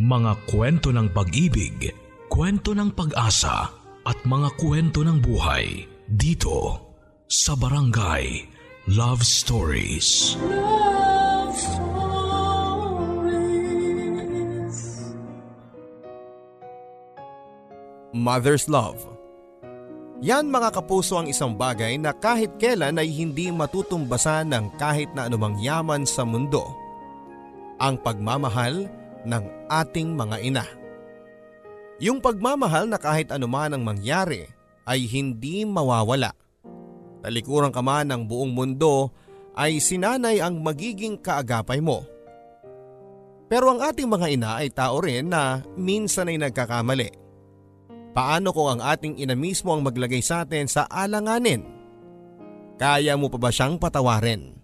Mga kwento ng pag-ibig, kwento ng pag-asa at mga kwento ng buhay dito sa Barangay Love Stories. Love Stories. Mother's Love Yan mga kapuso ang isang bagay na kahit kailan ay hindi matutumbasan ng kahit na anumang yaman sa mundo. Ang pagmamahal ng ating mga ina. Yung pagmamahal na kahit anuman ang mangyari ay hindi mawawala. Talikuran ka man ng buong mundo ay sinanay ang magiging kaagapay mo. Pero ang ating mga ina ay tao rin na minsan ay nagkakamali. Paano kung ang ating ina mismo ang maglagay sa atin sa alanganin? Kaya mo pa ba siyang patawarin?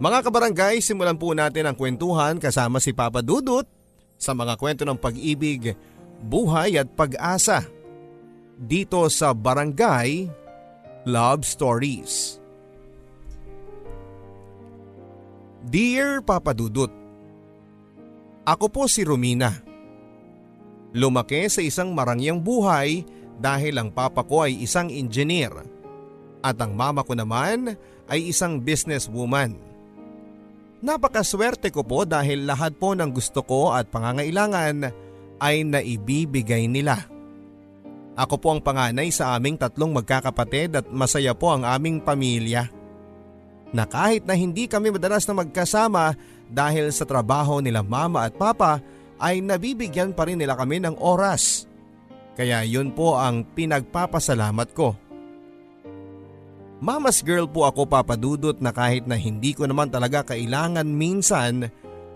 Mga kabarangay, simulan po natin ang kwentuhan kasama si Papa Dudut sa mga kwento ng pag-ibig, buhay at pag-asa. Dito sa Barangay Love Stories. Dear Papa Dudut, Ako po si Romina. Lumaki sa isang marangyang buhay dahil ang papa ko ay isang engineer at ang mama ko naman ay isang businesswoman. Napakaswerte ko po dahil lahat po ng gusto ko at pangangailangan ay naibibigay nila. Ako po ang panganay sa aming tatlong magkakapatid at masaya po ang aming pamilya. Na kahit na hindi kami madalas na magkasama dahil sa trabaho nila mama at papa ay nabibigyan pa rin nila kami ng oras. Kaya yun po ang pinagpapasalamat ko. Mama's girl po ako papadudot na kahit na hindi ko naman talaga kailangan minsan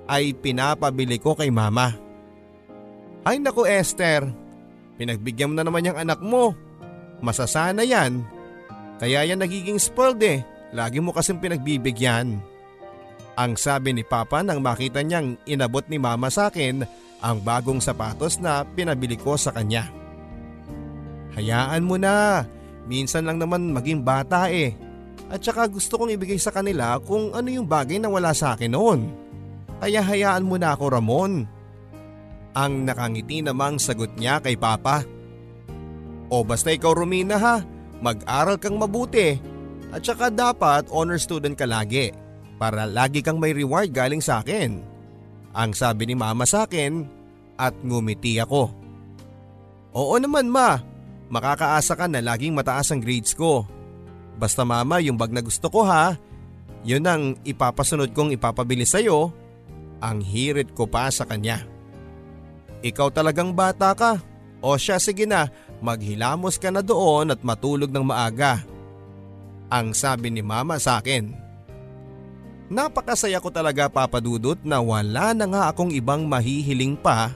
ay pinapabili ko kay mama. Ay naku Esther, pinagbigyan mo na naman yung anak mo. Masasana yan. Kaya yan nagiging spoiled eh. Lagi mo kasing pinagbibigyan. Ang sabi ni Papa nang makita niyang inabot ni Mama sa akin ang bagong sapatos na pinabili ko sa kanya. Hayaan mo na, minsan lang naman maging bata eh. At saka gusto kong ibigay sa kanila kung ano yung bagay na wala sa akin noon. Kaya hayaan mo na ako Ramon. Ang nakangiti namang sagot niya kay Papa. O basta ikaw Romina ha, mag-aral kang mabuti. At saka dapat honor student ka lagi para lagi kang may reward galing sa akin. Ang sabi ni mama sa akin at ngumiti ako. Oo naman ma, makakaasa ka na laging mataas ang grades ko. Basta mama yung bag na gusto ko ha, yun ang ipapasunod kong ipapabili sa'yo. Ang hirit ko pa sa kanya. Ikaw talagang bata ka. O siya sige na, maghilamos ka na doon at matulog ng maaga. Ang sabi ni mama sa akin. Napakasaya ko talaga papadudot na wala na nga akong ibang mahihiling pa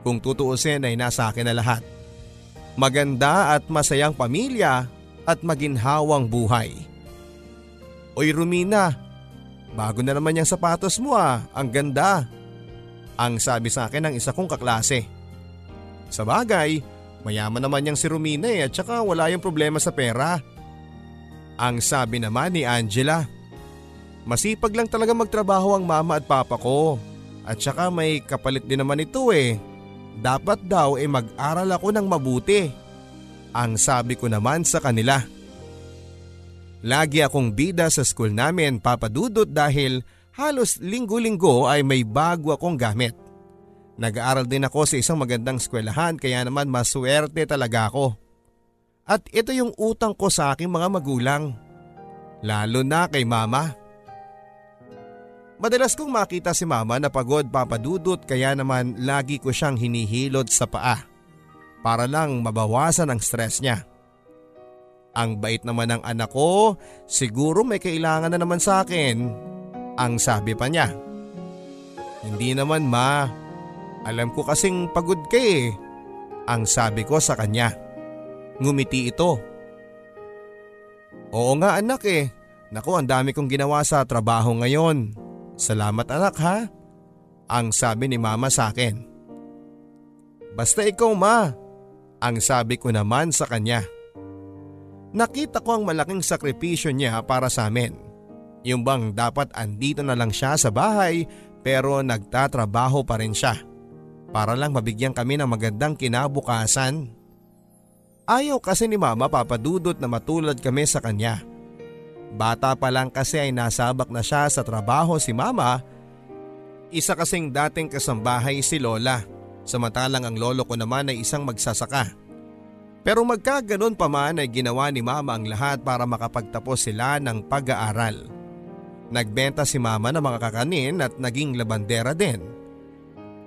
kung tutuusin ay nasa akin na lahat. Maganda at masayang pamilya at maginhawang buhay. Oy Rumina, bago na naman yung sapatos mo ah, ang ganda. Ang sabi sa akin ng isa kong kaklase. Sa bagay, mayaman naman yung si Rumina eh at saka wala yung problema sa pera. Ang sabi naman ni Angela. Masipag lang talaga magtrabaho ang mama at papa ko. At saka may kapalit din naman ito eh. Dapat daw eh mag-aral ako ng mabuti. Ang sabi ko naman sa kanila. Lagi akong bida sa school namin papadudot dahil halos linggo-linggo ay may bago akong gamit. Nag-aaral din ako sa isang magandang eskwelahan kaya naman maswerte talaga ako. At ito yung utang ko sa aking mga magulang. Lalo na kay mama. Madalas kong makita si mama na pagod papadudot kaya naman lagi ko siyang hinihilot sa paa para lang mabawasan ang stress niya. Ang bait naman ng anak ko, siguro may kailangan na naman sa akin. Ang sabi pa niya. Hindi naman ma, alam ko kasing pagod ka eh. Ang sabi ko sa kanya. Ngumiti ito. Oo nga anak eh, naku ang dami kong ginawa sa trabaho ngayon. Salamat anak ha. Ang sabi ni mama sa akin. Basta ikaw ma. Ang sabi ko naman sa kanya. Nakita ko ang malaking sakripisyo niya para sa amin. Yung bang dapat andito na lang siya sa bahay pero nagtatrabaho pa rin siya. para lang mabigyan kami ng magandang kinabukasan. Ayaw kasi ni mama papadudot na matulad kami sa kanya. Bata pa lang kasi ay nasabak na siya sa trabaho si mama. Isa kasing dating kasambahay si Lola, samantalang ang lolo ko naman ay isang magsasaka. Pero magkaganon pa man ay ginawa ni mama ang lahat para makapagtapos sila ng pag-aaral. Nagbenta si mama ng mga kakanin at naging labandera din.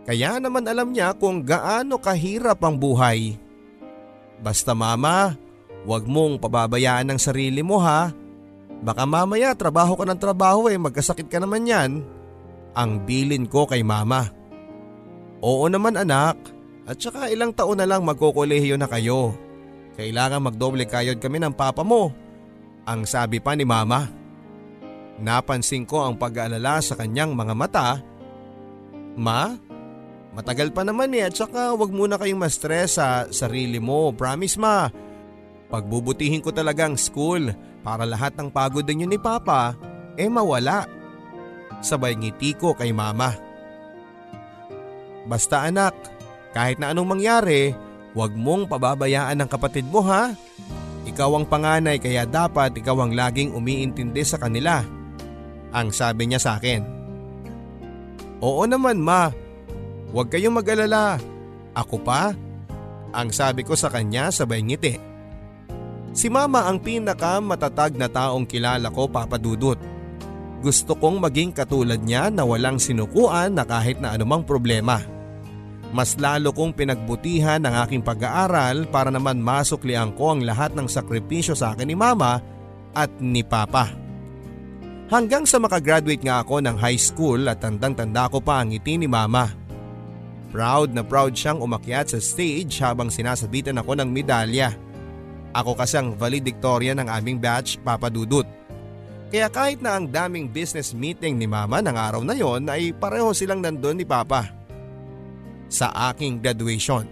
Kaya naman alam niya kung gaano kahirap ang buhay. Basta mama, wag mong pababayaan ang sarili mo ha. Baka mamaya trabaho ka ng trabaho eh magkasakit ka naman yan. Ang bilin ko kay mama. Oo naman anak, at saka ilang taon na lang magkukulehiyo na kayo. Kailangan magdoble kayod kami ng papa mo. Ang sabi pa ni mama. Napansin ko ang pag-aalala sa kanyang mga mata. Ma, matagal pa naman eh at saka wag muna kayong ma-stress sa sarili mo. Promise ma, pagbubutihin ko talagang school para lahat ng pagod din ni Papa eh mawala. Sabay ngiti ko kay Mama. Basta anak, kahit na anong mangyari, wag mong pababayaan ng kapatid mo ha. Ikaw ang panganay kaya dapat ikaw ang laging umiintindi sa kanila ang sabi niya sa akin. Oo naman ma, huwag kayong mag-alala. Ako pa? Ang sabi ko sa kanya sabay ngiti. Si mama ang pinaka matatag na taong kilala ko papadudot. Gusto kong maging katulad niya na walang sinukuan na kahit na anumang problema. Mas lalo kong pinagbutihan ang aking pag-aaral para naman masuklian ko ang lahat ng sakripisyo sa akin ni mama at ni papa. Hanggang sa makagraduate nga ako ng high school at tandang-tanda ko pa ang ngiti ni mama. Proud na proud siyang umakyat sa stage habang sinasabitan ako ng medalya. Ako kasi ang valedictorian ng aming batch papadudot. Kaya kahit na ang daming business meeting ni mama ng araw na yon ay pareho silang nandun ni papa. Sa aking graduation.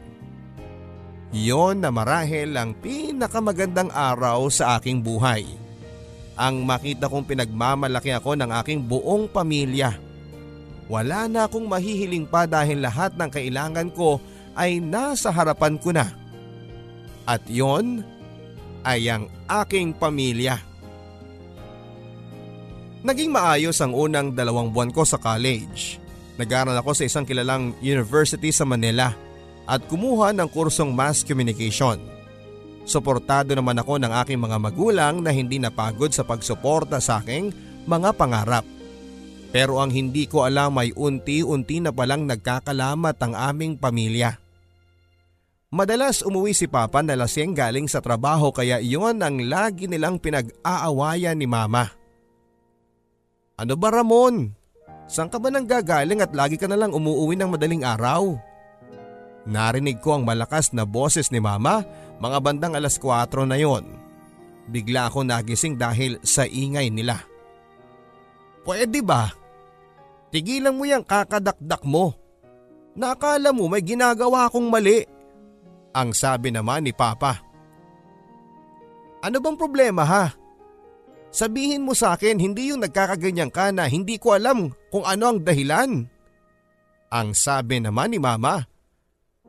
Yon na marahil ang pinakamagandang araw sa aking buhay ang makita kong pinagmamalaki ako ng aking buong pamilya. Wala na akong mahihiling pa dahil lahat ng kailangan ko ay nasa harapan ko na. At yon ay ang aking pamilya. Naging maayos ang unang dalawang buwan ko sa college. Nag-aaral ako sa isang kilalang university sa Manila at kumuha ng kursong mass communication. Suportado naman ako ng aking mga magulang na hindi napagod sa pagsuporta sa aking mga pangarap. Pero ang hindi ko alam ay unti-unti na palang nagkakalamat ang aming pamilya. Madalas umuwi si Papa na lasing galing sa trabaho kaya iyon ang lagi nilang pinag-aawayan ni Mama. Ano ba Ramon? Saan ka ba nang gagaling at lagi ka na lang umuuwi ng madaling araw? Narinig ko ang malakas na boses ni Mama mga bandang alas 4 na yon. Bigla ako nagising dahil sa ingay nila. Pwede ba? Tigilan mo yung kakadakdak mo. Nakala mo may ginagawa akong mali. Ang sabi naman ni Papa. Ano bang problema ha? Sabihin mo sa akin hindi yung nagkakaganyan ka na hindi ko alam kung ano ang dahilan. Ang sabi naman ni Mama.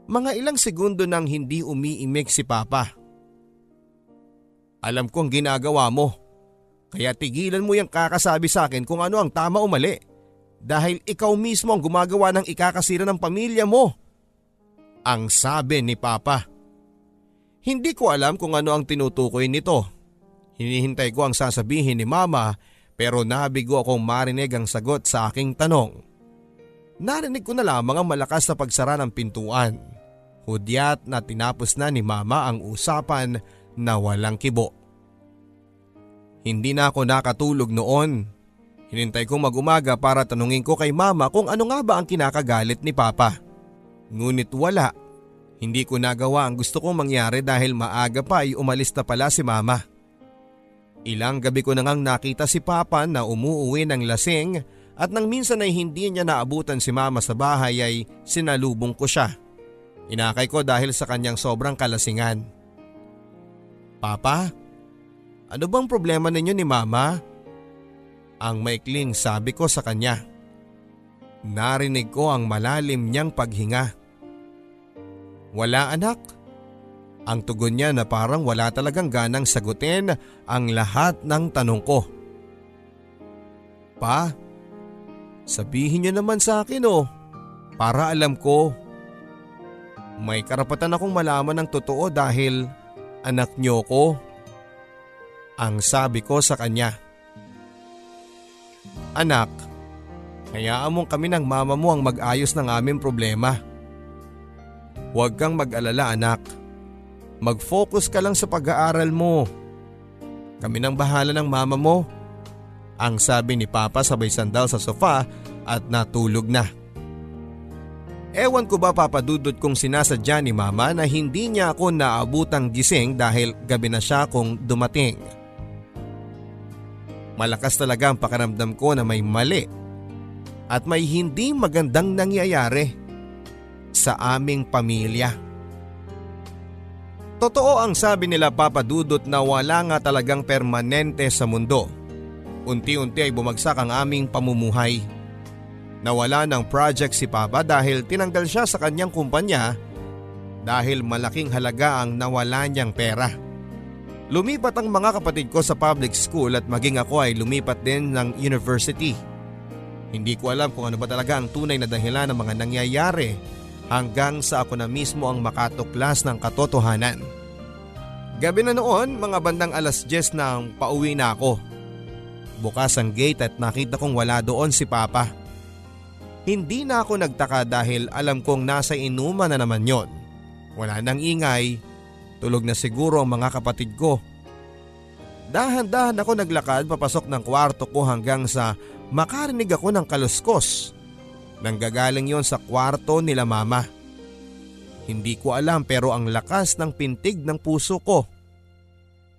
Mga ilang segundo nang hindi umiimik si Papa. Alam kong ginagawa mo. Kaya tigilan mo yung kakasabi sa akin kung ano ang tama o mali. Dahil ikaw mismo ang gumagawa ng ikakasira ng pamilya mo. Ang sabi ni Papa. Hindi ko alam kung ano ang tinutukoy nito. Hinihintay ko ang sasabihin ni Mama pero nabigo akong marinig ang sagot sa aking tanong. Narinig ko na lamang ang malakas na pagsara ng pintuan. Hudyat na tinapos na ni mama ang usapan na walang kibo. Hindi na ako nakatulog noon. Hinintay kong mag-umaga para tanungin ko kay mama kung ano nga ba ang kinakagalit ni papa. Ngunit wala. Hindi ko nagawa ang gusto kong mangyari dahil maaga pa ay umalis na pala si mama. Ilang gabi ko nang nakita si papa na umuuwi ng lasing at nang minsan ay hindi niya naabutan si mama sa bahay ay sinalubong ko siya. Inakay ko dahil sa kanyang sobrang kalasingan. Papa, ano bang problema ninyo ni Mama? Ang maikling sabi ko sa kanya. Narinig ko ang malalim niyang paghinga. Wala anak. Ang tugon niya na parang wala talagang ganang sagutin ang lahat ng tanong ko. Pa, sabihin niyo naman sa akin oh, para alam ko. May karapatan akong malaman ng totoo dahil anak niyo ko. Ang sabi ko sa kanya. Anak, hayaan mong kami ng mama mo ang mag-ayos ng aming problema. Huwag kang mag-alala anak. Mag-focus ka lang sa pag-aaral mo. Kami nang bahala ng mama mo. Ang sabi ni Papa sabay sandal sa sofa at natulog na. Ewan ko ba papadudot kung sinasadya ni Mama na hindi niya ako naabutang gising dahil gabi na siya kung dumating. Malakas talaga ang pakiramdam ko na may mali at may hindi magandang nangyayari sa aming pamilya. Totoo ang sabi nila Papa Dudut na wala nga talagang permanente sa mundo. Unti-unti ay bumagsak ang aming pamumuhay. Nawala ng project si Papa dahil tinanggal siya sa kanyang kumpanya dahil malaking halaga ang nawala niyang pera. Lumipat ang mga kapatid ko sa public school at maging ako ay lumipat din ng university. Hindi ko alam kung ano ba talaga ang tunay na dahilan ng mga nangyayari hanggang sa ako na mismo ang makatuklas ng katotohanan. Gabi na noon, mga bandang alas 10 nang pauwi na ako. Bukas ang gate at nakita kong wala doon si Papa. Hindi na ako nagtaka dahil alam kong nasa inuman na naman yon. Wala nang ingay, tulog na siguro ang mga kapatid ko. Dahan-dahan ako naglakad papasok ng kwarto ko hanggang sa makarinig ako ng kaluskos Nanggagaling yon sa kwarto nila mama. Hindi ko alam pero ang lakas ng pintig ng puso ko.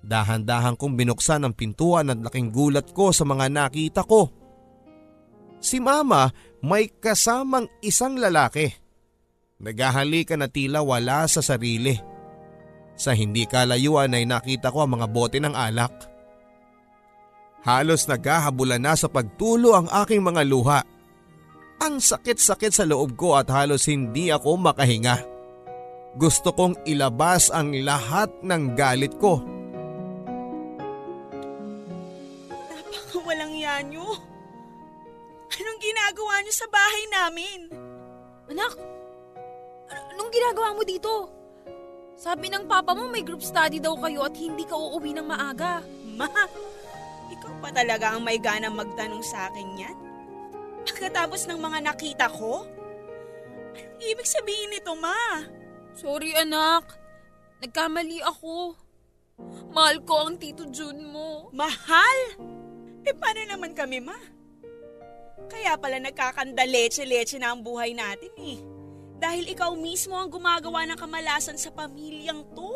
Dahan-dahan kong binuksan ang pintuan at laking gulat ko sa mga nakita ko. Si mama may kasamang isang lalaki. Nagahalikan na tila wala sa sarili. Sa hindi kalayuan ay nakita ko ang mga bote ng alak. Halos naghahabulan na sa pagtulo ang aking mga luha. Ang sakit-sakit sa loob ko at halos hindi ako makahinga. Gusto kong ilabas ang lahat ng galit ko. Napakawalang yan nyo. Anong ginagawa nyo sa bahay namin? Anak, anong ginagawa mo dito? Sabi ng papa mo may group study daw kayo at hindi ka uuwi ng maaga. Ma, ikaw pa talaga ang may ganang magtanong sa akin yan? Pagkatapos ng mga nakita ko? Anong ibig sabihin nito, ma? Sorry anak, nagkamali ako. Mahal ko ang Tito Jun mo. Mahal? Eh paano naman kami, ma? Kaya pala nagkakandaleche-leche na ang buhay natin eh. Dahil ikaw mismo ang gumagawa ng kamalasan sa pamilyang to.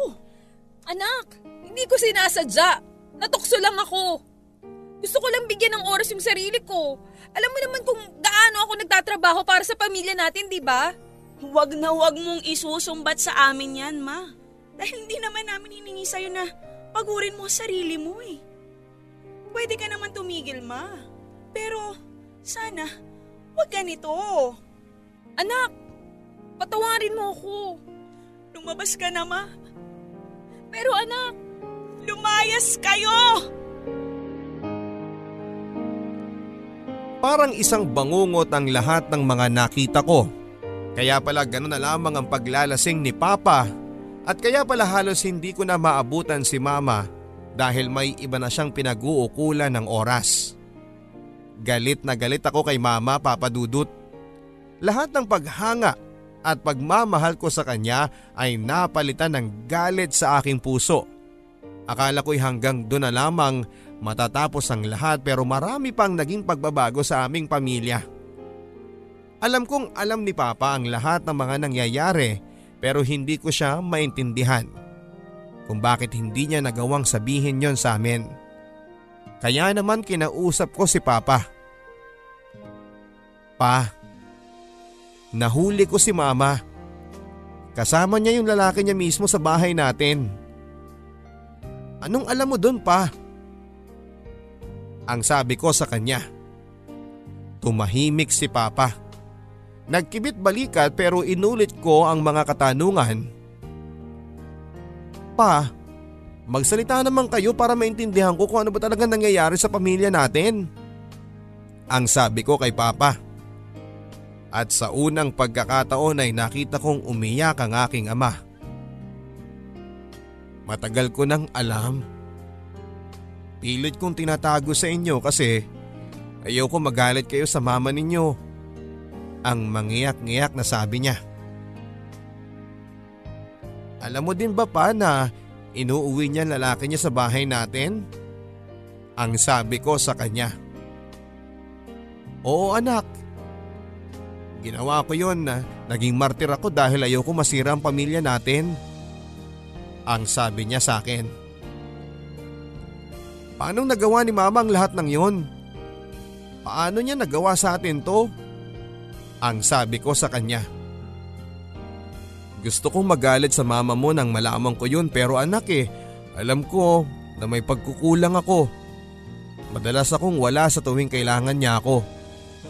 Anak, hindi ko sinasadya. Natukso lang ako. Gusto ko lang bigyan ng oras yung sarili ko. Alam mo naman kung gaano ako nagtatrabaho para sa pamilya natin, di ba? Huwag na huwag mong isusumbat sa amin yan, ma. Dahil hindi naman namin hiningi sa'yo na pagurin mo sarili mo eh. Pwede ka naman tumigil, ma. Pero sana, huwag ganito. Anak, patawarin mo ako. Lumabas ka na, ma. Pero anak, lumayas kayo! Parang isang bangungot ang lahat ng mga nakita ko. Kaya pala gano'n na lamang ang paglalasing ni Papa at kaya pala halos hindi ko na maabutan si Mama dahil may iba na siyang pinag-uukulan ng oras. Galit na galit ako kay Mama Papa Dudut. Lahat ng paghanga at pagmamahal ko sa kanya ay napalitan ng galit sa aking puso. Akala ko'y hanggang doon na lamang Matatapos ang lahat pero marami pang naging pagbabago sa aming pamilya. Alam kong alam ni Papa ang lahat ng mga nangyayari pero hindi ko siya maintindihan kung bakit hindi niya nagawang sabihin yon sa amin. Kaya naman kinausap ko si Papa. Pa, nahuli ko si Mama. Kasama niya yung lalaki niya mismo sa bahay natin. Anong alam mo doon pa? Ang sabi ko sa kanya. Tumahimik si Papa. Nagkibit balikat pero inulit ko ang mga katanungan. Pa, magsalita naman kayo para maintindihan ko kung ano ba talaga nangyayari sa pamilya natin. Ang sabi ko kay Papa. At sa unang pagkakataon ay nakita kong umiyak ang aking ama. Matagal ko nang alam. Pilit kong tinatago sa inyo kasi ayaw ko magalit kayo sa mama ninyo ang mangiyak-ngiyak na sabi niya. Alam mo din ba pa na inuuwi niya lalaki niya sa bahay natin? Ang sabi ko sa kanya. Oo anak. Ginawa ko yon na naging martir ako dahil ayoko masira ang pamilya natin. Ang sabi niya sa akin. Paano nagawa ni mama ang lahat ng yon? Paano niya nagawa sa atin to? Ang sabi ko sa kanya. Gusto kong magalit sa mama mo nang malaman ko yun pero anak eh, alam ko na may pagkukulang ako. Madalas akong wala sa tuwing kailangan niya ako.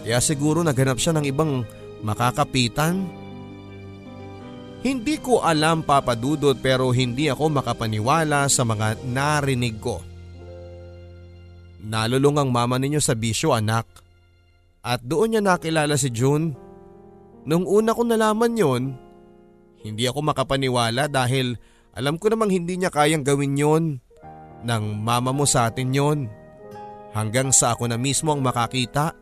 Kaya siguro naghanap siya ng ibang makakapitan. Hindi ko alam papadudot pero hindi ako makapaniwala sa mga narinig ko. Nalulung ang mama ninyo sa bisyo anak. At doon niya nakilala si June. Nung una ko nalaman yon, hindi ako makapaniwala dahil alam ko namang hindi niya kayang gawin yon nang mama mo sa atin yon. Hanggang sa ako na mismo ang makakita.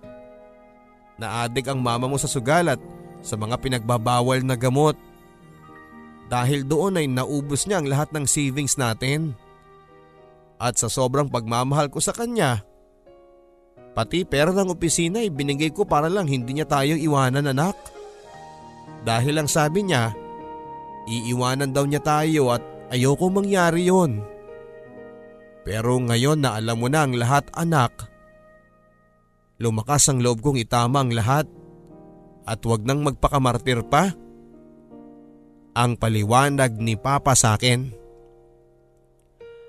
Naadik ang mama mo sa sugalat sa mga pinagbabawal na gamot. Dahil doon ay naubos niya ang lahat ng savings natin. At sa sobrang pagmamahal ko sa kanya, Pati pera ng opisina ay binigay ko para lang hindi niya tayo iwanan anak. Dahil lang sabi niya, iiwanan daw niya tayo at ayoko mangyari yon. Pero ngayon na alam mo na ang lahat anak, lumakas ang loob kong itama ang lahat at wag nang magpakamartir pa. Ang paliwanag ni Papa sa akin.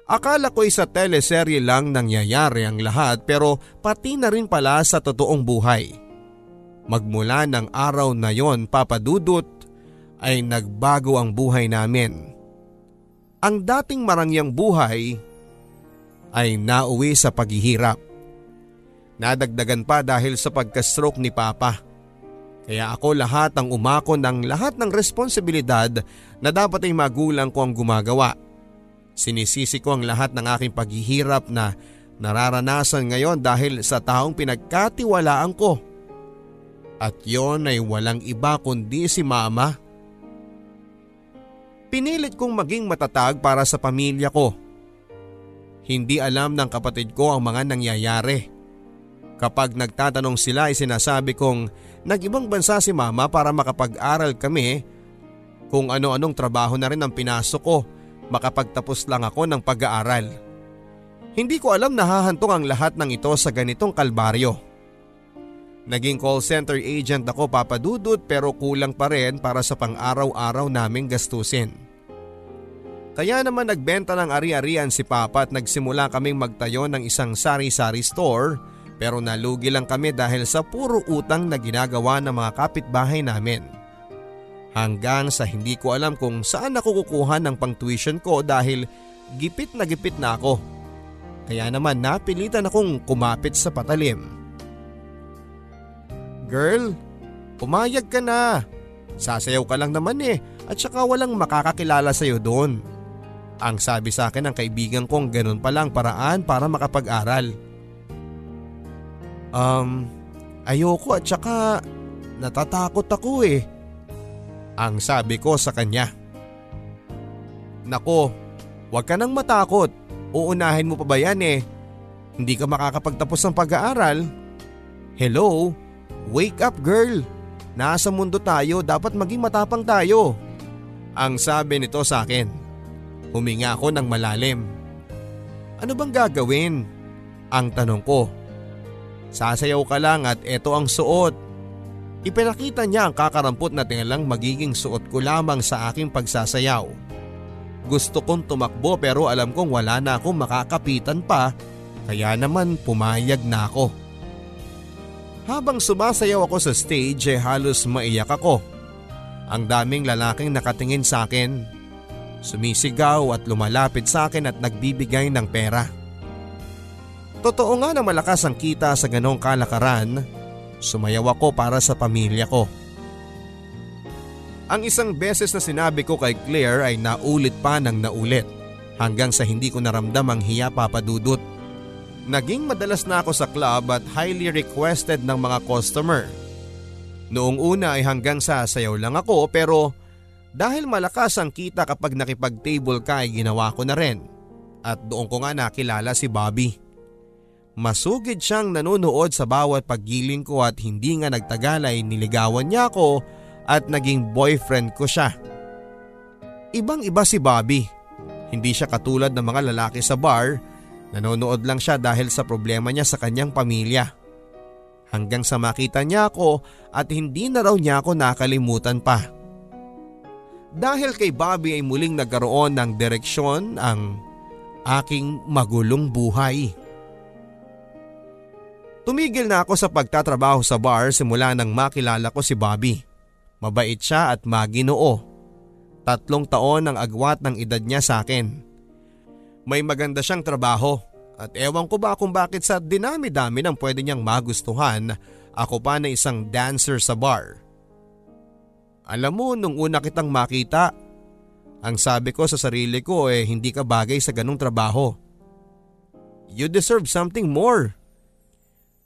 Akala ko sa teleserye lang nangyayari ang lahat pero pati na rin pala sa totoong buhay. Magmula ng araw na yon papadudot ay nagbago ang buhay namin. Ang dating marangyang buhay ay nauwi sa paghihirap. Nadagdagan pa dahil sa pagka-stroke ni Papa. Kaya ako lahat ang umako ng lahat ng responsibilidad na dapat ay magulang ko ang gumagawa. Sinisisi ko ang lahat ng aking paghihirap na nararanasan ngayon dahil sa taong pinagkatiwalaan ko. At yon ay walang iba kundi si mama. Pinilit kong maging matatag para sa pamilya ko. Hindi alam ng kapatid ko ang mga nangyayari. Kapag nagtatanong sila ay sinasabi kong nag-ibang bansa si mama para makapag-aral kami kung ano-anong trabaho na rin ang pinasok ko makapagtapos lang ako ng pag-aaral. Hindi ko alam na hahantong ang lahat ng ito sa ganitong kalbaryo. Naging call center agent ako papadudot pero kulang pa rin para sa pang-araw-araw naming gastusin. Kaya naman nagbenta ng ari-arian si Papa at nagsimula kaming magtayo ng isang sari-sari store pero nalugi lang kami dahil sa puro utang na ginagawa ng mga kapitbahay namin hanggang sa hindi ko alam kung saan ako kukuha ng pang-tuition ko dahil gipit na gipit na ako. Kaya naman napilitan akong kumapit sa patalim. Girl, pumayag ka na. Sasayaw ka lang naman eh at saka walang makakakilala sa'yo doon. Ang sabi sa akin ng kaibigan kong ganun palang paraan para makapag-aral. Um, ayoko at saka natatakot ako eh. Ang sabi ko sa kanya. Nako, huwag ka nang matakot. Uunahin mo pa ba yan eh? Hindi ka makakapagtapos ng pag-aaral. Hello? Wake up girl. Nasa mundo tayo, dapat maging matapang tayo. Ang sabi nito sa akin. Huminga ako ng malalim. Ano bang gagawin? Ang tanong ko. Sasayaw ka lang at eto ang suot. Ipinakita niya ang kakarampot na tingalang magiging suot ko lamang sa aking pagsasayaw. Gusto kong tumakbo pero alam kong wala na akong makakapitan pa kaya naman pumayag na ako. Habang sumasayaw ako sa stage eh halos maiyak ako. Ang daming lalaking nakatingin sa akin. Sumisigaw at lumalapit sa akin at nagbibigay ng pera. Totoo nga na malakas ang kita sa ganong kalakaran. Sumayaw ako para sa pamilya ko. Ang isang beses na sinabi ko kay Claire ay naulit pa ng naulit hanggang sa hindi ko naramdam ang hiya papadudot. Naging madalas na ako sa club at highly requested ng mga customer. Noong una ay hanggang sa sayaw lang ako pero dahil malakas ang kita kapag nakipag-table ka ay ginawa ko na rin. At doon ko nga nakilala si Bobby. Masugid siyang nanonood sa bawat paggiling ko at hindi nga nagtagal ay niligawan niya ako at naging boyfriend ko siya. Ibang iba si Bobby. Hindi siya katulad ng mga lalaki sa bar, nanonood lang siya dahil sa problema niya sa kanyang pamilya. Hanggang sa makita niya ako at hindi na raw niya ako nakalimutan pa. Dahil kay Bobby ay muling nagkaroon ng direksyon ang aking magulong buhay. Tumigil na ako sa pagtatrabaho sa bar simula nang makilala ko si Bobby. Mabait siya at maginoo. Tatlong taon ang agwat ng edad niya sa akin. May maganda siyang trabaho at ewan ko ba kung bakit sa dinami-dami ng pwede niyang magustuhan ako pa na isang dancer sa bar. Alam mo nung una kitang makita, ang sabi ko sa sarili ko eh hindi ka bagay sa ganong trabaho. You deserve something more.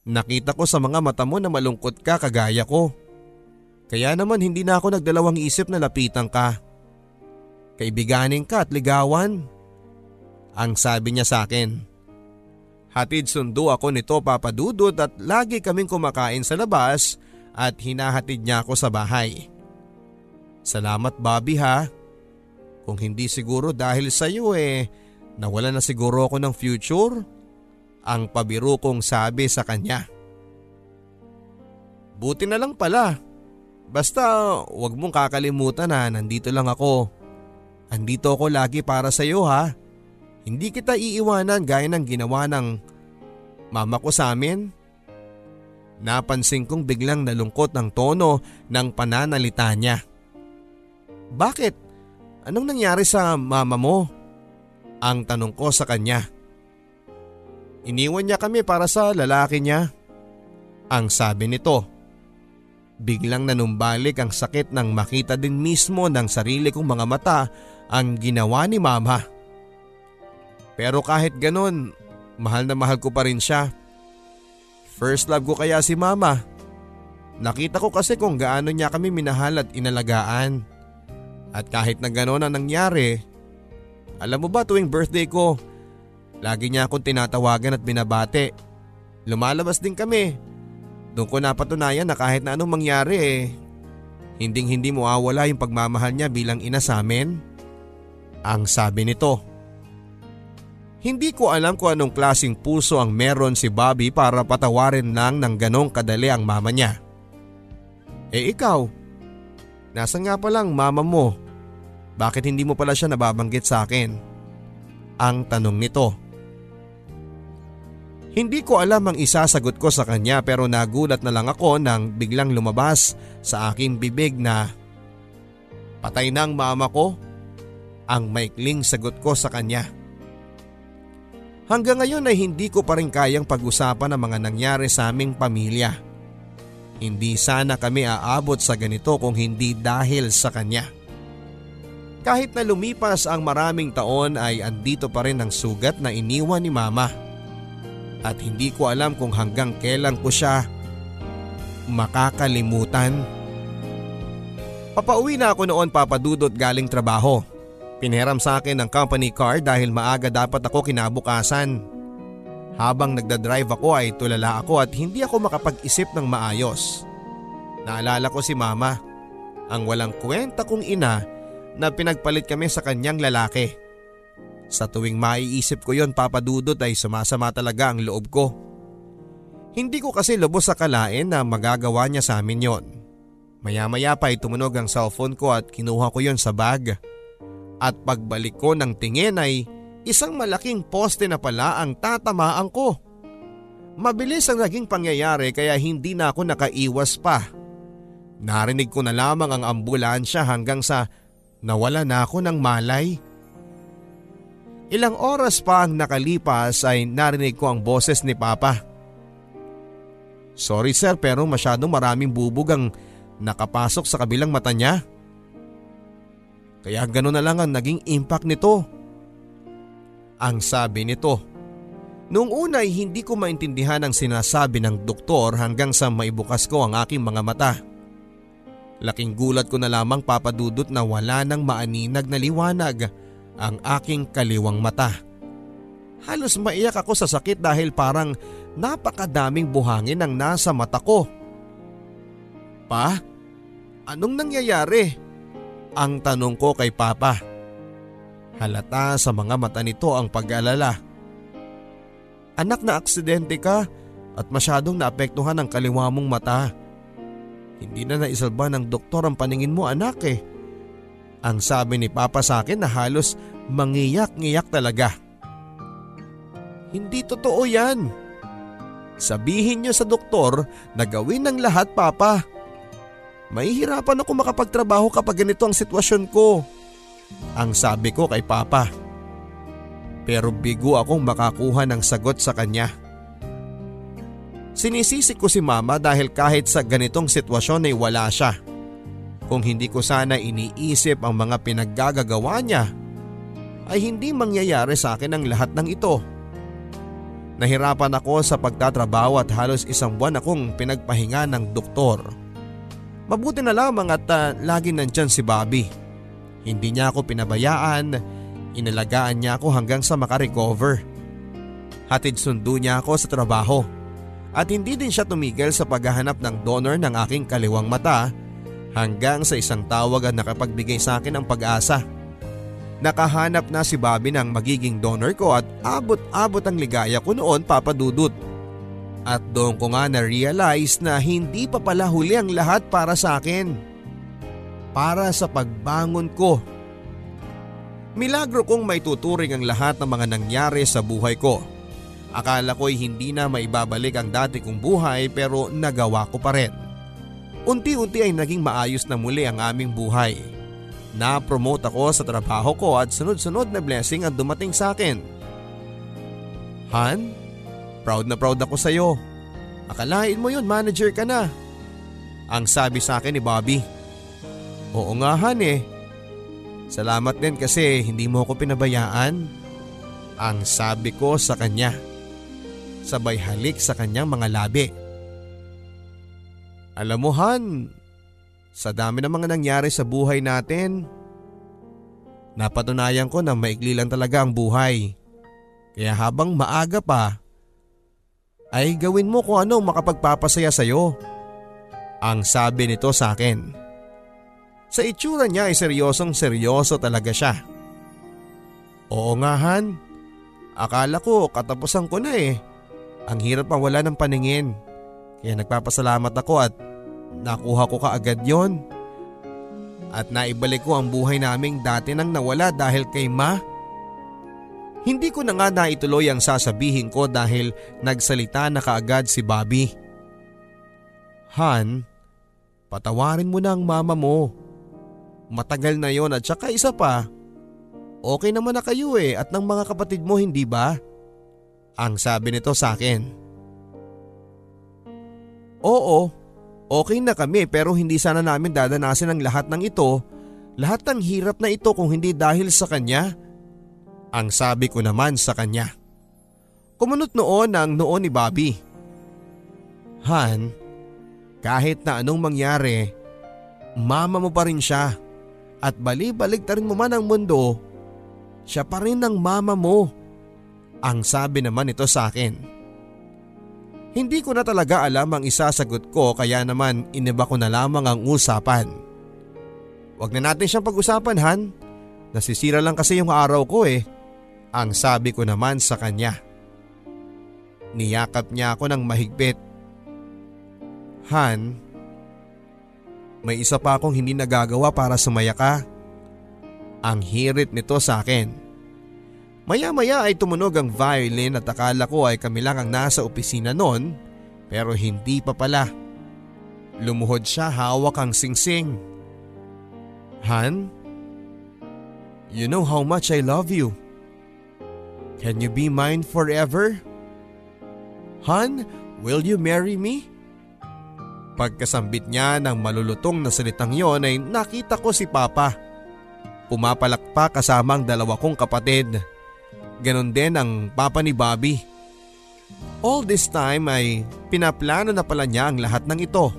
Nakita ko sa mga mata mo na malungkot ka kagaya ko. Kaya naman hindi na ako nagdalawang isip na lapitan ka. Kaibiganin ka at ligawan. Ang sabi niya sa akin. Hatid sundo ako nito papadudot at lagi kaming kumakain sa labas at hinahatid niya ako sa bahay. Salamat Bobby ha. Kung hindi siguro dahil sa iyo eh, nawala na siguro ako ng future. Ang pabiro kong sabi sa kanya. Buti na lang pala Basta wag mong kakalimutan na nandito lang ako. Andito ako lagi para sa iyo ha. Hindi kita iiwanan gaya ng ginawa ng mama ko sa amin. Napansin kong biglang nalungkot ang tono ng pananalita niya. Bakit? Anong nangyari sa mama mo? Ang tanong ko sa kanya. Iniwan niya kami para sa lalaki niya. Ang sabi nito. Biglang nanumbalik ang sakit nang makita din mismo ng sarili kong mga mata ang ginawa ni mama. Pero kahit ganon, mahal na mahal ko pa rin siya. First love ko kaya si mama. Nakita ko kasi kung gaano niya kami minahal at inalagaan. At kahit na ganon ang nangyari, alam mo ba tuwing birthday ko, lagi niya akong tinatawagan at binabate. Lumalabas din kami doon ko napatunayan na kahit na anong mangyari eh, hinding hindi mo awala yung pagmamahal niya bilang ina sa amin. Ang sabi nito. Hindi ko alam kung anong klasing puso ang meron si Bobby para patawarin lang ng ganong kadali ang mama niya. Eh ikaw, nasa nga palang mama mo? Bakit hindi mo pala siya nababanggit sa akin? Ang tanong nito. Hindi ko alam ang isasagot ko sa kanya pero nagulat na lang ako nang biglang lumabas sa aking bibig na Patay na ang mama ko? Ang maikling sagot ko sa kanya. Hanggang ngayon ay hindi ko pa rin kayang pag-usapan ang mga nangyari sa aming pamilya. Hindi sana kami aabot sa ganito kung hindi dahil sa kanya. Kahit na lumipas ang maraming taon ay andito pa rin ang sugat na iniwan ni mama at hindi ko alam kung hanggang kailan ko siya makakalimutan. Papauwi na ako noon papadudot galing trabaho. Pinahiram sa akin ng company car dahil maaga dapat ako kinabukasan. Habang nagdadrive ako ay tulala ako at hindi ako makapag-isip ng maayos. Naalala ko si mama, ang walang kwenta kong ina na pinagpalit kami sa kanyang lalaki. Sa tuwing maiisip ko yon papadudot ay sumasama talaga ang loob ko. Hindi ko kasi lubos sa kalain na magagawa niya sa amin yon. Maya-maya pa ay tumunog ang cellphone ko at kinuha ko yon sa bag. At pagbalik ko ng tingin ay isang malaking poste na pala ang tatamaan ko. Mabilis ang naging pangyayari kaya hindi na ako nakaiwas pa. Narinig ko na lamang ang ambulansya hanggang sa nawala na ako ng malay. Ilang oras pa ang nakalipas ay narinig ko ang boses ni Papa. Sorry sir pero masyadong maraming bubog ang nakapasok sa kabilang mata niya. Kaya gano'n na lang ang naging impact nito. Ang sabi nito. Noong una ay hindi ko maintindihan ang sinasabi ng doktor hanggang sa maibukas ko ang aking mga mata. Laking gulat ko na lamang papadudot na wala nang maaninag na liwanag ang aking kaliwang mata. Halos maiyak ako sa sakit dahil parang napakadaming buhangin ang nasa mata ko. Pa, anong nangyayari? Ang tanong ko kay Papa. Halata sa mga mata nito ang pag-alala. Anak na aksidente ka at masyadong naapektuhan ang kaliwa mong mata. Hindi na naisalba ng doktor ang paningin mo anak eh. Ang sabi ni Papa sa akin na halos mangiyak-ngiyak talaga. Hindi totoo yan. Sabihin niyo sa doktor na gawin ng lahat Papa Mahihirapan ako makapagtrabaho kapag ganito ang sitwasyon ko. Ang sabi ko kay Papa. Pero bigo akong makakuha ng sagot sa kanya. Sinisisi ko si Mama dahil kahit sa ganitong sitwasyon ay wala siya. Kung hindi ko sana iniisip ang mga pinaggagawa niya, ay hindi mangyayari sa akin ang lahat ng ito. Nahirapan ako sa pagtatrabaho at halos isang buwan akong pinagpahinga ng doktor. Mabuti na lamang at uh, lagi nandyan si Bobby. Hindi niya ako pinabayaan, inalagaan niya ako hanggang sa makarecover. Hatid sundo niya ako sa trabaho at hindi din siya tumigil sa paghahanap ng donor ng aking kaliwang mata hanggang sa isang tawag ang nakapagbigay sa akin ng pag-asa. Nakahanap na si Bobby ng magiging donor ko at abot-abot ang ligaya ko noon papadudot. At doon ko nga na-realize na hindi pa pala huli ang lahat para sa akin. Para sa pagbangon ko. Milagro kong may tuturing ang lahat ng mga nangyari sa buhay ko. Akala ko'y hindi na maibabalik ang dati kong buhay pero nagawa ko pa rin. Unti-unti ay naging maayos na muli ang aming buhay. Na-promote ako sa trabaho ko at sunod-sunod na blessing ang dumating sa akin. Han, Proud na proud ako sa'yo. Akalain mo yun, manager ka na. Ang sabi sa akin ni Bobby. Oo nga han eh. Salamat din kasi hindi mo ako pinabayaan. Ang sabi ko sa kanya. Sabay halik sa kanyang mga labi. Alam mo Han, sa dami ng mga nangyari sa buhay natin, napatunayan ko na maikli lang talaga ang buhay. Kaya habang maaga pa, ay gawin mo kung ano makapagpapasaya sa'yo. Ang sabi nito sa akin. Sa itsura niya ay seryosong seryoso talaga siya. Oo nga Han, akala ko katapusan ko na eh. Ang hirap mawala ng paningin. Kaya nagpapasalamat ako at nakuha ko kaagad yon. At naibalik ko ang buhay naming dati nang nawala dahil kay Ma. Hindi ko na nga naituloy ang sasabihin ko dahil nagsalita na kaagad si Bobby. Han, patawarin mo na ang mama mo. Matagal na yon at saka isa pa. Okay naman na kayo eh at ng mga kapatid mo hindi ba? Ang sabi nito sa akin. Oo, okay na kami pero hindi sana namin dadanasin ang lahat ng ito. Lahat ng hirap na ito kung hindi dahil sa kanya. Ang sabi ko naman sa kanya. Kumunot noon ang noon ni Bobby. Han, kahit na anong mangyari, mama mo pa rin siya at bali-balik ta rin mo man ang mundo, siya pa rin ang mama mo. Ang sabi naman ito sa akin. Hindi ko na talaga alam ang isasagot ko kaya naman iniba ko na lamang ang usapan. Huwag na natin siyang pag-usapan Han. Nasisira lang kasi yung araw ko eh. Ang sabi ko naman sa kanya. Niyakap niya ako ng mahigpit. Han, may isa pa akong hindi nagagawa para sumaya ka. Ang hirit nito sa akin. Maya-maya ay tumunog ang violin at akala ko ay kami lang ang nasa opisina noon pero hindi pa pala. Lumuhod siya hawak ang singsing. Han, you know how much I love you. Can you be mine forever? Han, will you marry me? Pagkasambit niya ng malulutong na salitang yon ay nakita ko si Papa. Pumapalakpak kasama ang dalawa kong kapatid. Ganon din ang papa ni Bobby. All this time ay pinaplano na pala niya ang lahat ng ito.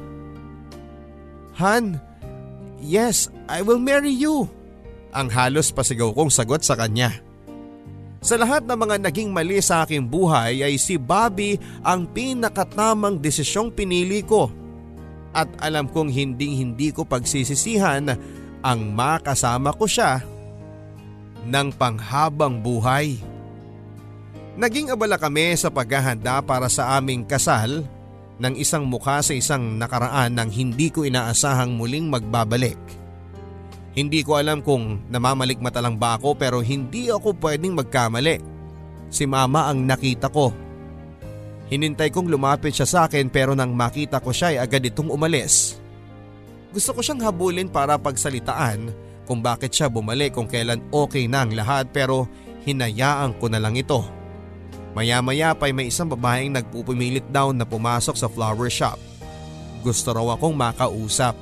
Han, yes, I will marry you. Ang halos pasigaw kong sagot sa kanya. Sa lahat ng mga naging mali sa aking buhay ay si Bobby ang pinakatamang desisyong pinili ko. At alam kong hindi hindi ko pagsisisihan ang makasama ko siya ng panghabang buhay. Naging abala kami sa paghahanda para sa aming kasal ng isang mukha sa isang nakaraan nang hindi ko inaasahang muling magbabalik. Hindi ko alam kung namamalikmata lang ba ako pero hindi ako pwedeng magkamali. Si mama ang nakita ko. Hinintay kong lumapit siya sa akin pero nang makita ko siya ay agad itong umalis. Gusto ko siyang habulin para pagsalitaan kung bakit siya bumalik kung kailan okay na ang lahat pero hinayaan ko na lang ito. Maya-maya pa ay may isang babaeng nagpupumilit daw na pumasok sa flower shop. Gusto raw akong makausap.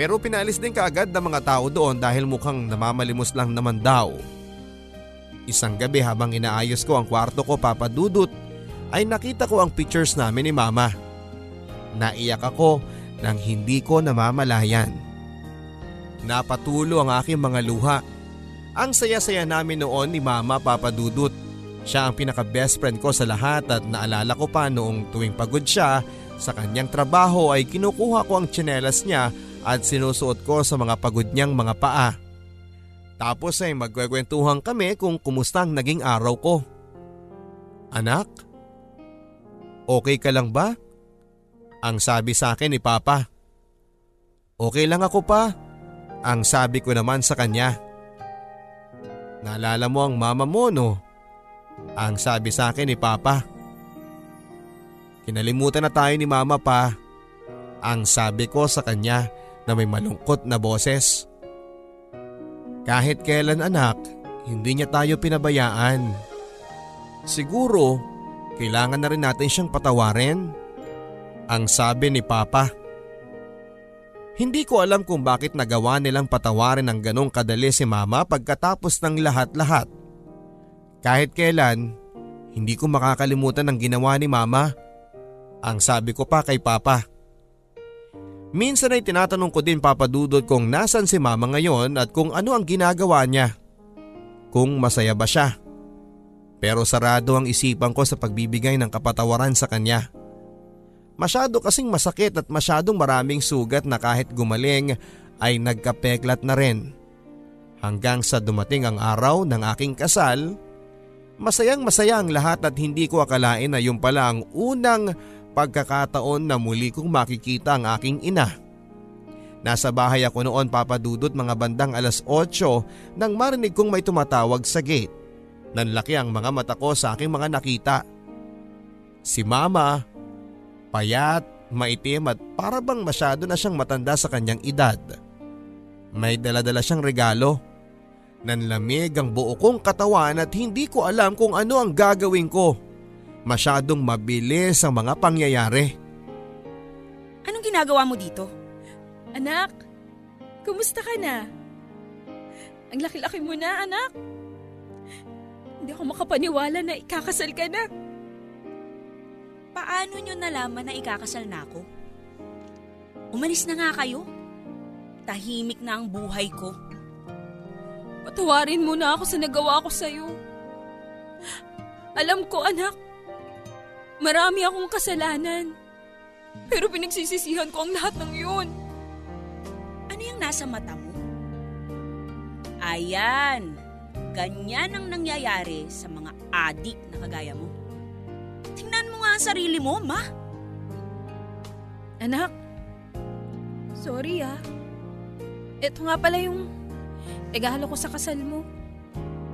Pero pinalis din kaagad ng mga tao doon dahil mukhang namamalimos lang naman daw. Isang gabi habang inaayos ko ang kwarto ko papadudot ay nakita ko ang pictures namin ni mama. Naiyak ako nang hindi ko namamalayan. Napatulo ang aking mga luha. Ang saya-saya namin noon ni Mama Papadudut. Siya ang pinaka best friend ko sa lahat at naalala ko pa noong tuwing pagod siya sa kanyang trabaho ay kinukuha ko ang tsinelas niya at sinusuot ko sa mga pagod niyang mga paa. Tapos ay magkwekwentuhan kami kung kumusta ang naging araw ko. Anak, okay ka lang ba? Ang sabi sa akin ni Papa. Okay lang ako pa, ang sabi ko naman sa kanya. Naalala mo ang mama mo no? Ang sabi sa akin ni Papa. Kinalimutan na tayo ni mama pa. Ang sabi ko sa kanya na may malungkot na boses. Kahit kailan anak, hindi niya tayo pinabayaan. Siguro, kailangan na rin natin siyang patawarin ang sabi ni Papa. Hindi ko alam kung bakit nagawa nilang patawarin ng ganong kadali si Mama pagkatapos ng lahat-lahat. Kahit kailan, hindi ko makakalimutan ang ginawa ni Mama. Ang sabi ko pa kay Papa. Minsan ay tinatanong ko din Papa Dudod kung nasan si Mama ngayon at kung ano ang ginagawa niya. Kung masaya ba siya. Pero sarado ang isipan ko sa pagbibigay ng kapatawaran sa kanya. Masyado kasing masakit at masyadong maraming sugat na kahit gumaling ay nagkapeklat na rin. Hanggang sa dumating ang araw ng aking kasal, masayang masaya ang lahat at hindi ko akalain na yung pala ang unang pagkakataon na muli kong makikita ang aking ina. Nasa bahay ako noon papadudot mga bandang alas 8 nang marinig kong may tumatawag sa gate. Nanlaki ang mga mata ko sa aking mga nakita. Si mama Payat, maitim at para bang masyado na siyang matanda sa kanyang edad. May daladala siyang regalo. Nanlamig ang buo kong katawan at hindi ko alam kung ano ang gagawin ko. Masyadong mabilis ang mga pangyayari. Anong ginagawa mo dito? Anak, kumusta ka na? Ang laki-laki mo na, anak. Hindi ako makapaniwala na ikakasal ka na. Paano nyo nalaman na ikakasal na ako? Umalis na nga kayo. Tahimik na ang buhay ko. Patawarin mo na ako sa nagawa ko sa'yo. Alam ko, anak. Marami akong kasalanan. Pero pinagsisisihan ko ang lahat ng yun. Ano yung nasa mata mo? Ayan. Ganyan ang nangyayari sa mga adik na kagaya mo. Tingnan mo nga ang sarili mo, ma. Anak, sorry ah. Ito nga pala yung regalo ko sa kasal mo.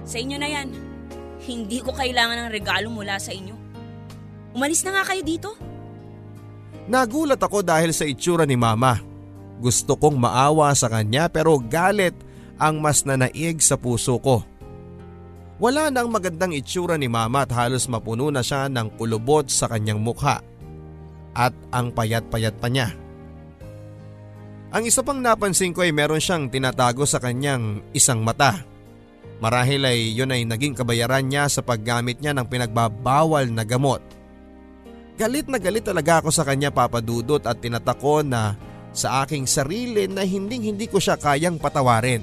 Sa inyo na yan. Hindi ko kailangan ng regalo mula sa inyo. Umalis na nga kayo dito. Nagulat ako dahil sa itsura ni mama. Gusto kong maawa sa kanya pero galit ang mas nanaig sa puso ko. Wala na ang magandang itsura ni mama at halos mapuno na siya ng kulubot sa kanyang mukha. At ang payat-payat pa niya. Ang isa pang napansin ko ay meron siyang tinatago sa kanyang isang mata. Marahil ay yun ay naging kabayaran niya sa paggamit niya ng pinagbabawal na gamot. Galit na galit talaga ako sa kanya papadudot at tinatako na sa aking sarili na hinding hindi ko siya kayang patawarin.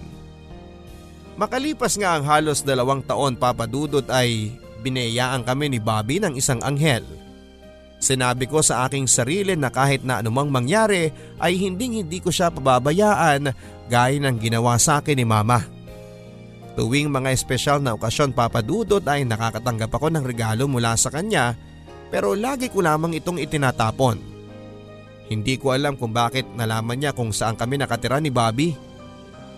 Makalipas nga ang halos dalawang taon papadudot ay binayaan kami ni Bobby ng isang anghel. Sinabi ko sa aking sarili na kahit na anumang mangyari ay hinding hindi ko siya pababayaan gaya ng ginawa sa akin ni mama. Tuwing mga espesyal na okasyon papadudot ay nakakatanggap ako ng regalo mula sa kanya pero lagi ko lamang itong itinatapon. Hindi ko alam kung bakit nalaman niya kung saan kami nakatira ni Bobby.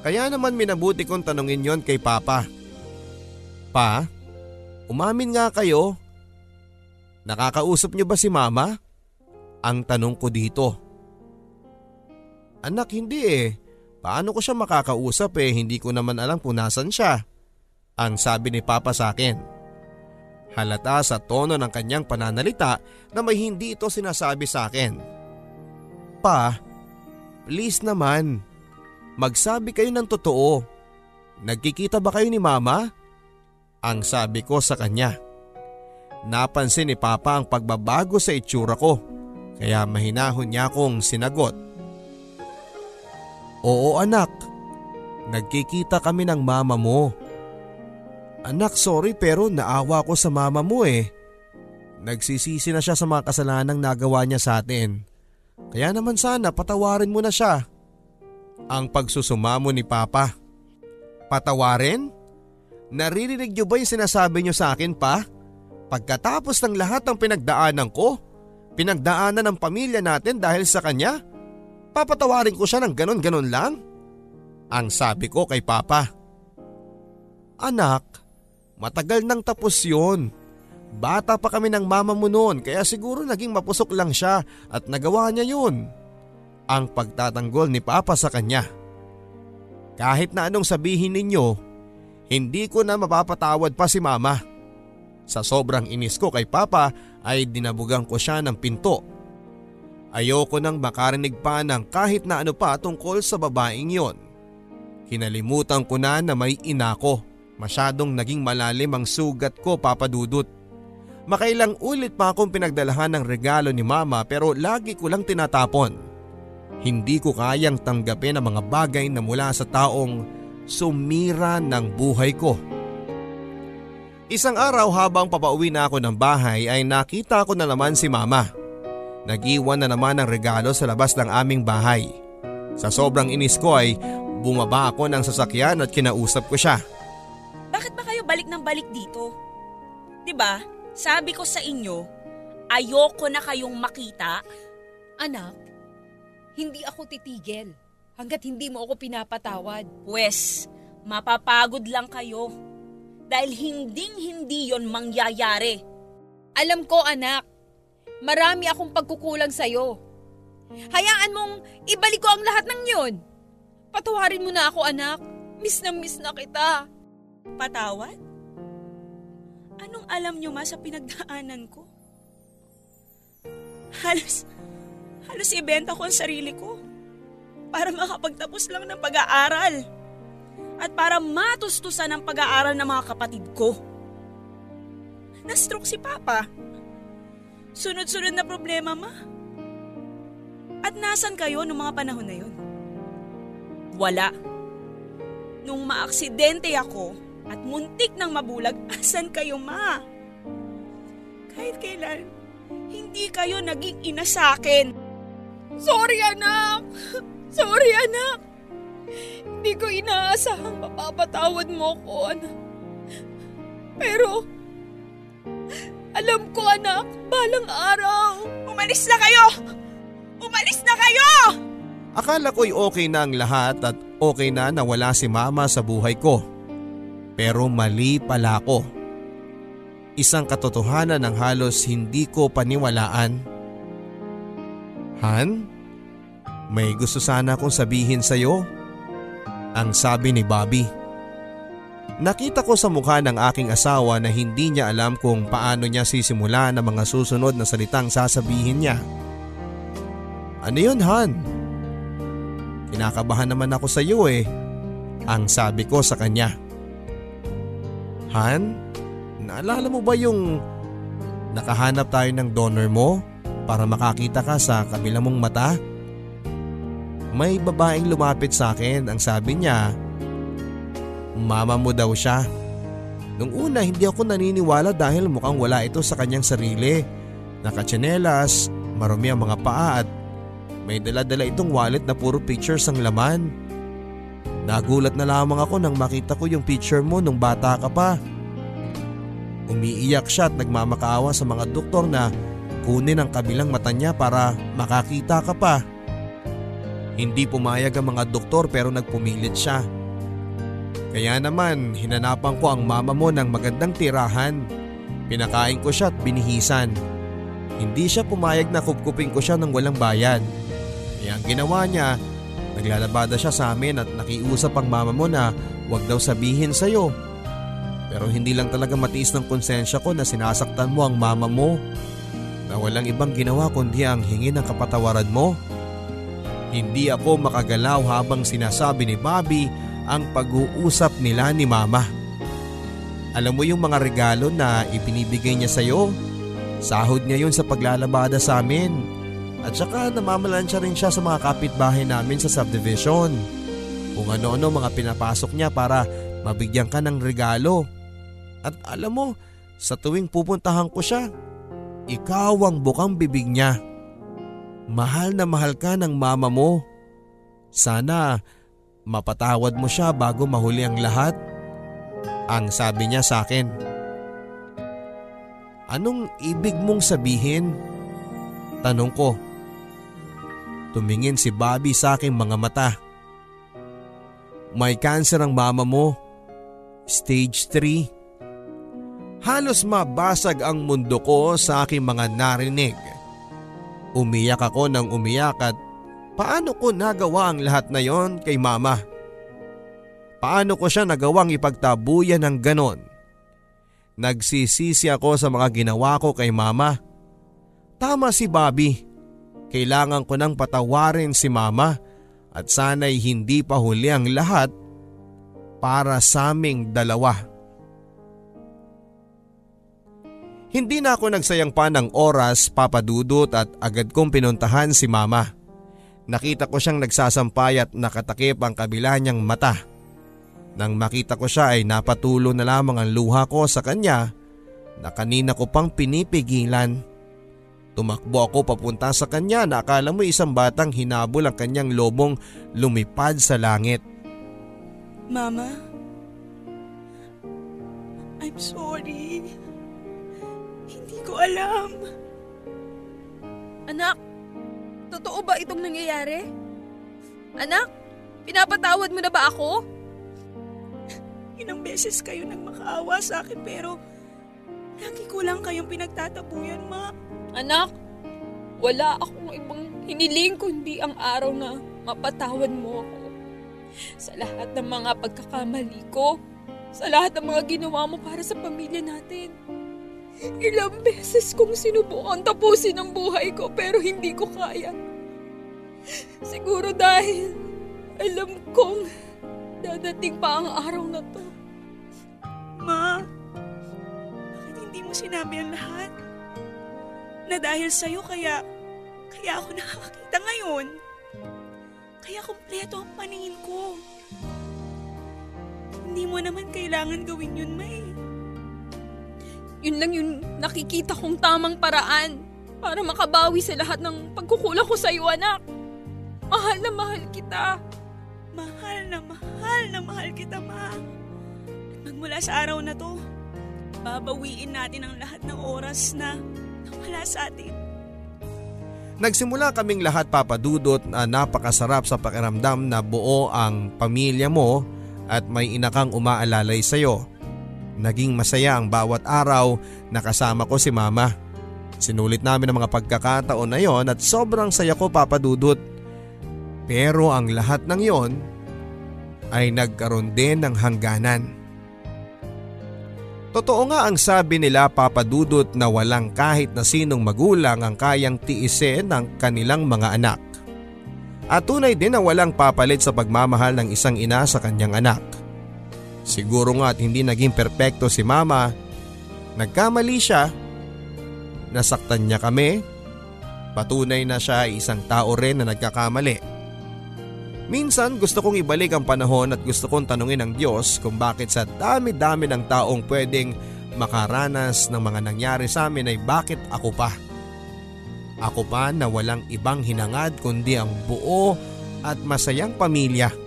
Kaya naman minabuti kong tanungin yon kay Papa. Pa, umamin nga kayo. Nakakausap niyo ba si Mama? Ang tanong ko dito. Anak hindi eh. Paano ko siya makakausap eh hindi ko naman alam kung nasan siya. Ang sabi ni Papa sa akin. Halata sa tono ng kanyang pananalita na may hindi ito sinasabi sa akin. Pa, please naman. Magsabi kayo ng totoo. Nagkikita ba kayo ni mama? Ang sabi ko sa kanya. Napansin ni Papa ang pagbabago sa itsura ko kaya mahinahon niya akong sinagot. Oo anak, nagkikita kami ng mama mo. Anak sorry pero naawa ko sa mama mo eh. Nagsisisi na siya sa mga kasalanang nagawa niya sa atin. Kaya naman sana patawarin mo na siya ang pagsusumamo ni Papa. Patawarin? Naririnig niyo ba yung sinasabi niyo sa akin pa? Pagkatapos ng lahat ng pinagdaanan ko, pinagdaanan ng pamilya natin dahil sa kanya, papatawarin ko siya ng ganon-ganon lang? Ang sabi ko kay Papa. Anak, matagal nang tapos yon. Bata pa kami ng mama mo noon kaya siguro naging mapusok lang siya at nagawa niya yun ang pagtatanggol ni Papa sa kanya. Kahit na anong sabihin ninyo, hindi ko na mapapatawad pa si Mama. Sa sobrang inis ko kay Papa ay dinabugan ko siya ng pinto. Ayoko nang makarinig pa ng kahit na ano pa tungkol sa babaeng yon. Kinalimutan ko na na may ina ko. Masyadong naging malalim ang sugat ko papadudot. Makailang ulit pa akong pinagdalahan ng regalo ni mama pero lagi ko lang tinatapon. Hindi ko kayang tanggapin ang mga bagay na mula sa taong sumira ng buhay ko. Isang araw habang papauwi na ako ng bahay ay nakita ko na naman si mama. Nag-iwan na naman ng regalo sa labas ng aming bahay. Sa sobrang inis ko ay bumaba ako ng sasakyan at kinausap ko siya. Bakit ba kayo balik ng balik dito? 'Di ba? Sabi ko sa inyo, ayoko na kayong makita. Anak, hindi ako titigil hanggat hindi mo ako pinapatawad. Pwes, mapapagod lang kayo. Dahil hinding hindi yon mangyayari. Alam ko anak, marami akong pagkukulang sa'yo. Hayaan mong ibalik ko ang lahat ng yon. Patawarin mo na ako anak. Miss na miss na kita. Patawad? Anong alam nyo ma sa pinagdaanan ko? Halos, Halos ibenta ko ang sarili ko para makapagtapos lang ng pag-aaral at para matustusan ang pag-aaral ng mga kapatid ko. Na-stroke si Papa. Sunod-sunod na problema, ma. At nasan kayo noong mga panahon na yun? Wala. Nung maaksidente ako at muntik nang mabulag, asan kayo, ma? Kahit kailan, hindi kayo naging ina sa akin. Sorry anak! Sorry anak! Hindi ko inaasahang mapapatawad mo ko anak. Pero, alam ko anak, balang araw. Umalis na kayo! Umalis na kayo! Akala ko'y okay na ang lahat at okay na nawala si mama sa buhay ko. Pero mali pala ako. Isang katotohanan ng halos hindi ko paniwalaan. Han, may gusto sana akong sabihin sa iyo. Ang sabi ni Bobby. Nakita ko sa mukha ng aking asawa na hindi niya alam kung paano niya sisimula ng mga susunod na salitang sasabihin niya. Ano yun Han? Kinakabahan naman ako sa iyo eh. Ang sabi ko sa kanya. Han, naalala mo ba yung nakahanap tayo ng donor mo para makakita ka sa kabila mong mata? May babaeng lumapit sa akin ang sabi niya, Mama mo daw siya. Nung una hindi ako naniniwala dahil mukhang wala ito sa kanyang sarili. Nakatsinelas, marumi ang mga paa at may dala-dala itong wallet na puro pictures ang laman. Nagulat na lamang ako nang makita ko yung picture mo nung bata ka pa. Umiiyak siya at nagmamakaawa sa mga doktor na kunin ang kabilang mata niya para makakita ka pa. Hindi pumayag ang mga doktor pero nagpumilit siya. Kaya naman hinanapan ko ang mama mo ng magandang tirahan. Pinakain ko siya at binihisan. Hindi siya pumayag na kupkupin ko siya ng walang bayad. Kaya ang ginawa niya, naglalabada siya sa amin at nakiusap ang mama mo na huwag daw sabihin sa'yo. Pero hindi lang talaga matiis ng konsensya ko na sinasaktan mo ang mama mo. Na walang ibang ginawa kundi ang hingi ng kapatawaran mo. Hindi ako makagalaw habang sinasabi ni Bobby ang pag-uusap nila ni Mama. Alam mo yung mga regalo na ipinibigay niya sa'yo? Sahod niya yun sa paglalabada sa amin. At saka namamalansya rin siya sa mga kapitbahay namin sa subdivision. Kung ano-ano mga pinapasok niya para mabigyan ka ng regalo. At alam mo, sa tuwing pupuntahan ko siya, ikaw ang bukang bibig niya. Mahal na mahal ka ng mama mo. Sana mapatawad mo siya bago mahuli ang lahat. Ang sabi niya sa akin. Anong ibig mong sabihin? Tanong ko. Tumingin si Bobby sa aking mga mata. May cancer ang mama mo. Stage 3. Halos mabasag ang mundo ko sa aking mga narinig. Umiyak ako ng umiyak at paano ko nagawa ang lahat na yon kay mama? Paano ko siya nagawang ipagtabuyan ng ganon? Nagsisisi ako sa mga ginawa ko kay mama. Tama si Bobby. Kailangan ko nang patawarin si mama at sana'y hindi pa huli ang lahat para sa aming dalawa. Hindi na ako nagsayang pa ng oras papadudot at agad kong pinuntahan si mama. Nakita ko siyang nagsasampay at nakatakip ang kabila niyang mata. Nang makita ko siya ay napatulo na lamang ang luha ko sa kanya na kanina ko pang pinipigilan. Tumakbo ako papunta sa kanya na akala mo isang batang hinabol ang kanyang lobong lumipad sa langit. Mama, I'm sorry. Ko alam. Anak, totoo ba itong nangyayari? Anak, pinapatawad mo na ba ako? Ilang beses kayo nagmakaawa sa akin pero lagi ko lang kayong pinagtatabuyan, ma. Anak, wala akong ibang hiniling kundi ang araw na mapatawad mo ako. Sa lahat ng mga pagkakamali ko, sa lahat ng mga ginawa mo para sa pamilya natin. Ilang beses kong sinubukan tapusin ang buhay ko pero hindi ko kaya. Siguro dahil alam kong dadating pa ang araw na to. Ma, bakit hindi mo sinabi ang lahat? Na dahil sa'yo kaya, kaya ako nakakakita ngayon. Kaya kumpleto ang paningin ko. Hindi mo naman kailangan gawin yun, May. Yun lang yung nakikita kong tamang paraan para makabawi sa lahat ng pagkukulang ko sa iyo, anak. Mahal na mahal kita. Mahal na mahal na mahal kita, ma. At magmula sa araw na to, babawiin natin ang lahat ng oras na nawala sa atin. Nagsimula kaming lahat papadudot na napakasarap sa pakiramdam na buo ang pamilya mo at may inakang umaalalay sa'yo. Naging masaya ang bawat araw na kasama ko si mama. Sinulit namin ang mga pagkakataon na yon at sobrang saya ko papadudot. Pero ang lahat ng yon ay nagkaroon din ng hangganan. Totoo nga ang sabi nila papadudot na walang kahit na sinong magulang ang kayang tiisin ng kanilang mga anak. At tunay din na walang papalit sa pagmamahal ng isang ina sa kanyang anak. Siguro nga at hindi naging perpekto si mama. Nagkamali siya. Nasaktan niya kami. Patunay na siya ay isang tao rin na nagkakamali. Minsan gusto kong ibalik ang panahon at gusto kong tanungin ang Diyos kung bakit sa dami-dami ng taong pwedeng makaranas ng mga nangyari sa amin ay bakit ako pa. Ako pa na walang ibang hinangad kundi ang buo at masayang pamilya.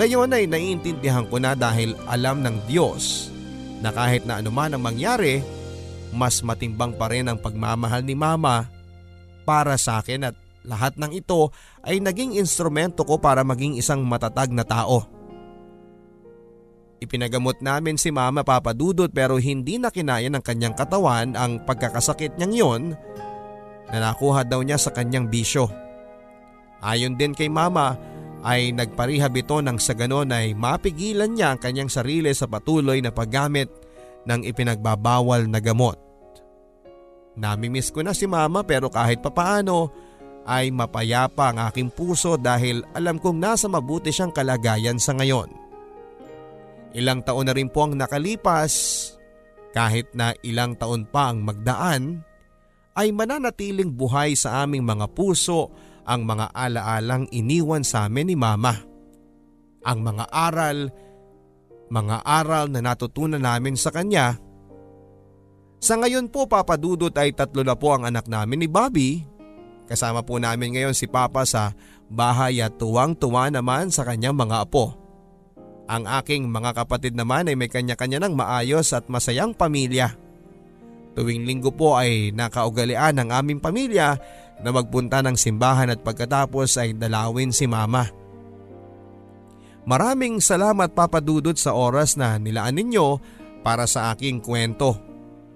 Ngayon ay naiintindihan ko na dahil alam ng Diyos na kahit na anuman ang mangyari, mas matimbang pa rin ang pagmamahal ni Mama para sa akin at lahat ng ito ay naging instrumento ko para maging isang matatag na tao. Ipinagamot namin si Mama Papadudot pero hindi na kinaya ng kanyang katawan ang pagkakasakit niyang yon na nakuha daw niya sa kanyang bisyo. Ayon din kay Mama ay nagparihab ito nang sa ganon ay mapigilan niya ang kanyang sarili sa patuloy na paggamit ng ipinagbabawal na gamot. Namimiss ko na si Mama pero kahit papaano ay mapayapa ang aking puso dahil alam kong nasa mabuti siyang kalagayan sa ngayon. Ilang taon na rin po ang nakalipas, kahit na ilang taon pa ang magdaan, ay mananatiling buhay sa aming mga puso ang mga alaalang iniwan sa amin ni Mama. Ang mga aral, mga aral na natutunan namin sa kanya. Sa ngayon po papadudot ay tatlo na po ang anak namin ni Bobby Kasama po namin ngayon si Papa sa bahay at tuwang-tuwa naman sa kanyang mga apo. Ang aking mga kapatid naman ay may kanya-kanya ng maayos at masayang pamilya. Tuwing linggo po ay nakaugalian ng aming pamilya na magpunta ng simbahan at pagkatapos ay dalawin si mama. Maraming salamat papadudot sa oras na nilaan ninyo para sa aking kwento.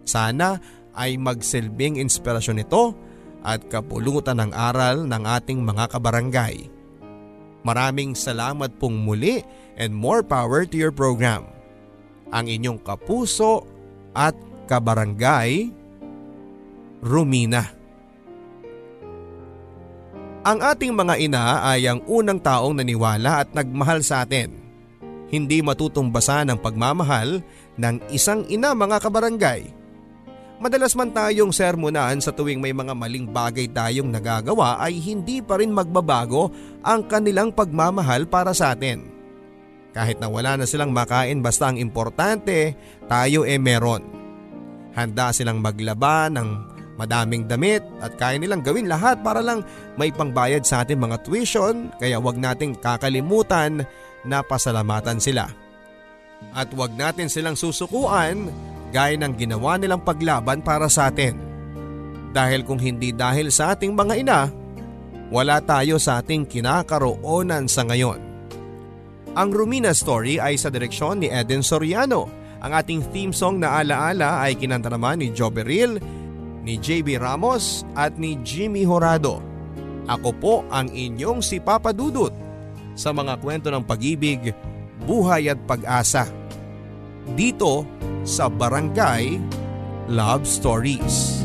Sana ay magsilbing inspirasyon ito at kapulutan ng aral ng ating mga kabarangay. Maraming salamat pong muli and more power to your program. Ang inyong kapuso at kabarangay, Rumina. Ang ating mga ina ay ang unang taong naniwala at nagmahal sa atin. Hindi matutumbasan ang pagmamahal ng isang ina mga kabarangay Madalas man tayong sermonan sa tuwing may mga maling bagay tayong nagagawa ay hindi pa rin magbabago ang kanilang pagmamahal para sa atin. Kahit na wala na silang makain basta ang importante tayo e meron. Handa silang maglaba ng madaming damit at kaya nilang gawin lahat para lang may pangbayad sa ating mga tuition kaya wag nating kakalimutan na pasalamatan sila. At wag natin silang susukuan gaya ng ginawa nilang paglaban para sa atin. Dahil kung hindi dahil sa ating mga ina, wala tayo sa ating kinakaroonan sa ngayon. Ang Rumina story ay sa direksyon ni Eden Soriano. Ang ating theme song na alaala ay kinanta naman ni Joe Beril, ni JB Ramos at ni Jimmy Horado. Ako po ang inyong si Papa Dudut sa mga kwento ng pag-ibig, buhay at pag-asa. Dito sa Barangay Love Stories.